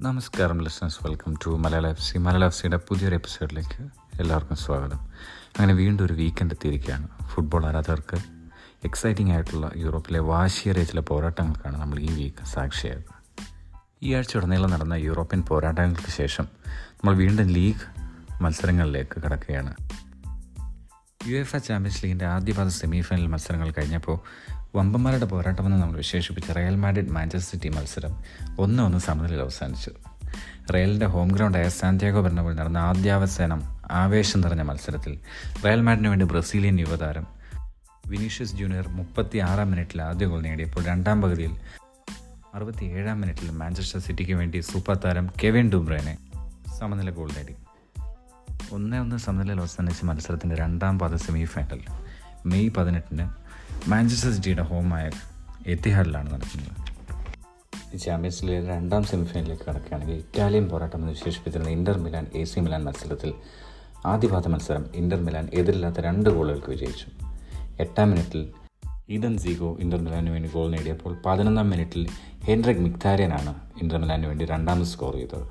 നമസ്കാരം listeners welcome to Malayala F C Malayala F സിയുടെ പുതിയൊരു എപ്പിസോഡിലേക്ക് എല്ലാവർക്കും സ്വാഗതം. അങ്ങനെ വീണ്ടും ഒരു വീക്കെൻഡ് എത്തിയിരിക്കുകയാണ്. ഫുട്ബോൾ ആരാധകർക്ക് എക്സൈറ്റിംഗ് ആയിട്ടുള്ള യൂറോപ്പിലെ വാശിയേറിയ ചില പോരാട്ടങ്ങൾക്കാണ് നമ്മൾ ഈ വീക്ക് സാക്ഷിയായത് ഈ ആഴ്ച ഉടനീളം നടന്ന യൂറോപ്യൻ പോരാട്ടങ്ങൾക്ക് ശേഷം നമ്മൾ വീണ്ടും ലീഗ് മത്സരങ്ങളിലേക്ക് കടക്കുകയാണ്. യു എഫ് എ ചാമ്പ്യൻസ് ലീഗിന്റെ ആദ്യപാദ സെമി ഫൈനൽ മത്സരങ്ങൾ കഴിഞ്ഞപ്പോൾ വമ്പന്മാരുടെ പോരാട്ടമെന്ന് നമ്മൾ വിശേഷിപ്പിച്ച റയൽ മാഡ്രിഡ് മാഞ്ചസ്റ്റർ സിറ്റി മത്സരം ഒന്ന് ഒന്ന് സമനിലയിൽ അവസാനിച്ചു. റയലിന്റെ ഹോം ഗ്രൗണ്ടായ സാന്ത്യാഗോ ബെർണബിൾ നടന്ന ആദ്യാവസാനം ആവേശം നിറഞ്ഞ മത്സരത്തിൽ റയൽ മാഡിന് വേണ്ടി ബ്രസീലിയൻ യുവതാരം വിനീഷ്യസ് ജൂനിയർ മുപ്പത്തി ആറാം മിനിറ്റിൽ ആദ്യ ഗോൾ നേടിയപ്പോൾ രണ്ടാം പകുതിയിൽ അറുപത്തി ഏഴാം മിനിറ്റിൽ മാഞ്ചസ്റ്റർ സിറ്റിക്ക് വേണ്ടി സൂപ്പർ താരം കെവിൻ ഡുബ്രേനെ സമനില ഗോൾ നേടി. ഒന്നേ ഒന്ന് സമനിലയിൽ അവസാനിച്ച മത്സരത്തിന്റെ രണ്ടാം പാദ സെമി ഫൈനൽ മെയ് പതിനെട്ടിന് മാഞ്ചസ്റ്റർ സിറ്റിയുടെ ഹോമായ എത്തിഹാഡിലാണ് നടക്കുന്നത്. ചാമ്പ്യൻസ് ലീഗ് രണ്ടാം സെമിഫൈനലിലേക്ക് കടക്കുകയാണെങ്കിൽ ഇറ്റാലിയൻ പോരാട്ടം എന്ന് വിശേഷിപ്പിച്ചിരുന്ന Inter Milan A C Milan മത്സരത്തിൽ ആദ്യപാദ മത്സരം ഇന്റർ മിലാൻ എതിരില്ലാത്ത രണ്ട് ഗോളുകൾക്ക് വിജയിച്ചു. എട്ടാം മിനിറ്റിൽ ഈഡൻ സീഗോ ഇന്റർ മിലാനു വേണ്ടി ഗോൾ നേടിയപ്പോൾ പതിനൊന്നാം മിനിറ്റിൽ ഹെൻറിക് മിക്താരിയനാണ് ഇന്റർ മിലാനു വേണ്ടി രണ്ടാമത് സ്കോർ ചെയ്തത്.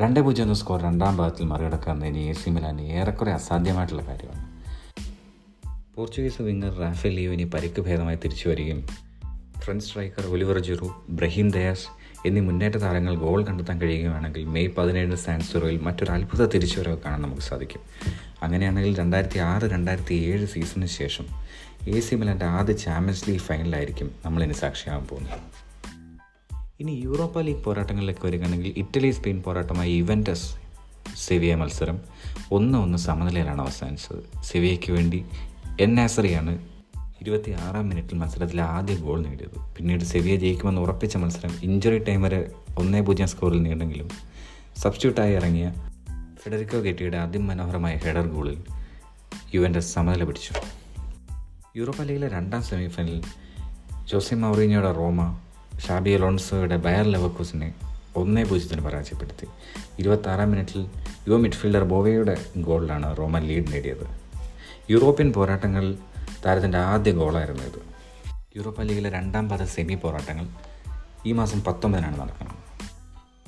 രണ്ട് പൂജ്യം എന്ന സ്കോർ രണ്ടാം ഭാഗത്തിൽ മറികടക്കാൻ ഇനി എ സി മിലാൻ ഏറെക്കുറെ അസാധ്യമായിട്ടുള്ള കാര്യമാണ്. പോർച്ചുഗീസ് വിങ്ങർ റാഫേൽ ലിയോനി പരിക്ക് ഭേദമായി തിരിച്ചു വരികയും French striker Olivier Giroud Brahim Diaz എന്നീ മുന്നേറ്റ താരങ്ങൾ ഗോൾ കണ്ടെത്താൻ കഴിയുകയാണെങ്കിൽ മെയ് പതിനേഴിന് സാൻസുറോയിൽ മറ്റൊരു അത്ഭുത തിരിച്ചുവരവ് കാണാൻ നമുക്ക് സാധിക്കും. അങ്ങനെയാണെങ്കിൽ രണ്ടായിരത്തി ആറ് രണ്ടായിരത്തി ഏഴ് സീസണിന് ശേഷം എ സി മിലന്റെ ആദ്യ ചാമ്പ്യൻസ് ലീഗ് ഫൈനലായിരിക്കും നമ്മളിനി സാക്ഷിയാകാൻ പോകുന്നത്. ഇനി യൂറോപ്പ ലീഗ് പോരാട്ടങ്ങളിലേക്ക് വരികയാണെങ്കിൽ ഇറ്റലി സ്പെയിൻ പോരാട്ടമായ ഇവന്റസ് സെവിയ മത്സരം ഒന്ന് ഒന്ന് സമനിലയിലാണ് അവസാനിച്ചത്. സെവിയയ്ക്ക് വേണ്ടി എൻ നാസറിയാണ് ഇരുപത്തി ആറാം മിനിറ്റിൽ മത്സരത്തിൽ ആദ്യ ഗോൾ നേടിയത്. പിന്നീട് സെവിയ ജയിക്കുമെന്ന് ഉറപ്പിച്ച മത്സരം ഇഞ്ചുറി ടൈം വരെ ഒന്നേ പൂജ്യം സ്കോറിൽ നീണ്ടെങ്കിലും സബ്സ്റ്റിറ്റ്യൂട്ടായി ഇറങ്ങിയ ഫെഡറിക്കോ ഗെറ്റിയുടെ മനോഹരമായ ഹെഡർ ഗോളിൽ യുവന്റസ് സമനില പിടിച്ചു. യൂറോപ്പ ലീഗിലെ രണ്ടാം സെമിഫൈനലിൽ ജോസി മൗറീനിയോയുടെ റോമ ഷാബി അലോൺസോയുടെ ബയർ ലെവക്കൂസിനെ ഒന്നേ പൂജ്യത്തിന് പരാജയപ്പെടുത്തി. ഇരുപത്താറാം മിനിറ്റിൽ യുവ മിഡ്ഫീൽഡർ ബോവയുടെ ഗോളിലാണ് റോമ ലീഡ് നേടിയത്. യൂറോപ്യൻ പോരാട്ടങ്ങളിൽ താരത്തിന്റെ ആദ്യ ഗോളായിരുന്നു ഇത്. യൂറോപ്പ ലീഗിലെ രണ്ടാം പാദ സെമി പോരാട്ടങ്ങൾ ഈ മാസം പത്തൊമ്പതിനാണ് നടക്കുന്നത്.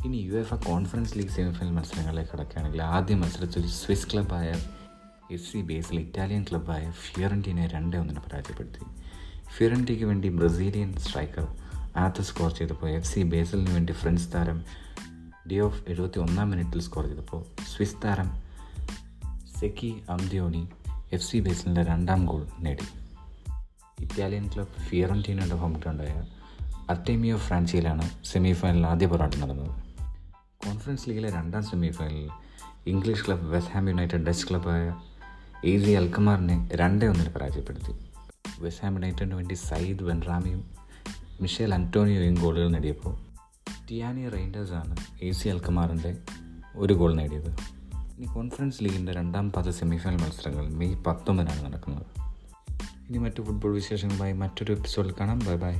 ഇനി U F A conference league semifinal മത്സരങ്ങളിലേക്ക് കടക്കുകയാണെങ്കിൽ ആദ്യ മത്സരത്തിൽ സ്വിസ് ക്ലബ്ബായ എഫ് സി ബേസിൽ ഇറ്റാലിയൻ ക്ലബ്ബായ ഫിയറന്റീനെ രണ്ടേ ഒന്നിന് പരാജയപ്പെടുത്തി. ഫിയറന്റിക്ക് വേണ്ടി ബ്രസീലിയൻ സ്ട്രൈക്കർ ആത്ത് സ്കോർ ചെയ്തപ്പോൾ എഫ് സി ബേസിലിന് വേണ്ടി ഫ്രഞ്ച് താരം ഡി ഓഫ് എഴുപത്തി ഒന്നാം മിനിറ്റിൽ സ്കോർ ചെയ്തപ്പോൾ സ്വിസ് താരം സെക്കി അംദിയോണി എഫ് സി ബേസിലിന്റെ രണ്ടാം ഗോൾ നേടി. ഇറ്റാലിയൻ ക്ലബ് ഫിയറന്റീനയുടെ ഹോം ഗ്രൗണ്ടായ അർട്ടേമിയോ ഫ്രാൻസിയിലാണ് സെമി ഫൈനൽ ആദ്യ പോരാട്ടം നടന്നത്. കോൺഫറൻസ് ലീഗിലെ രണ്ടാം സെമി ഫൈനലിൽ English club West Ham United Dutch ക്ലബായ എ സി അൽക്കമാറിനെ രണ്ടേ ഒന്നിന് പരാജയപ്പെടുത്തി. വെസ്റ്റ് ഹാം യുണൈറ്റഡിന് വേണ്ടി സയ്യിദ് വെൻറാമിയും മിഷേൽ അന്റോണിയോയും ഗോളുകൾ നേടിയപ്പോൾ ടിയാനി റെയിൻഡേഴ്സാണ് എ സി അൽക്കമാറിന്റെ ഒരു ഗോൾ നേടിയത്. ഇനി കോൺഫറൻസ് ലീഗിന്റെ രണ്ടാം പാദ സെമിഫൈനൽ മത്സരങ്ങൾ മെയ് പത്തൊമ്പതിനാണ് നടക്കുന്നത്. ഇനി മറ്റു ഫുട്ബോൾ വിശേഷങ്ങളുമായി മറ്റൊരു എപ്പിസോഡിൽ കാണാം. Bye bye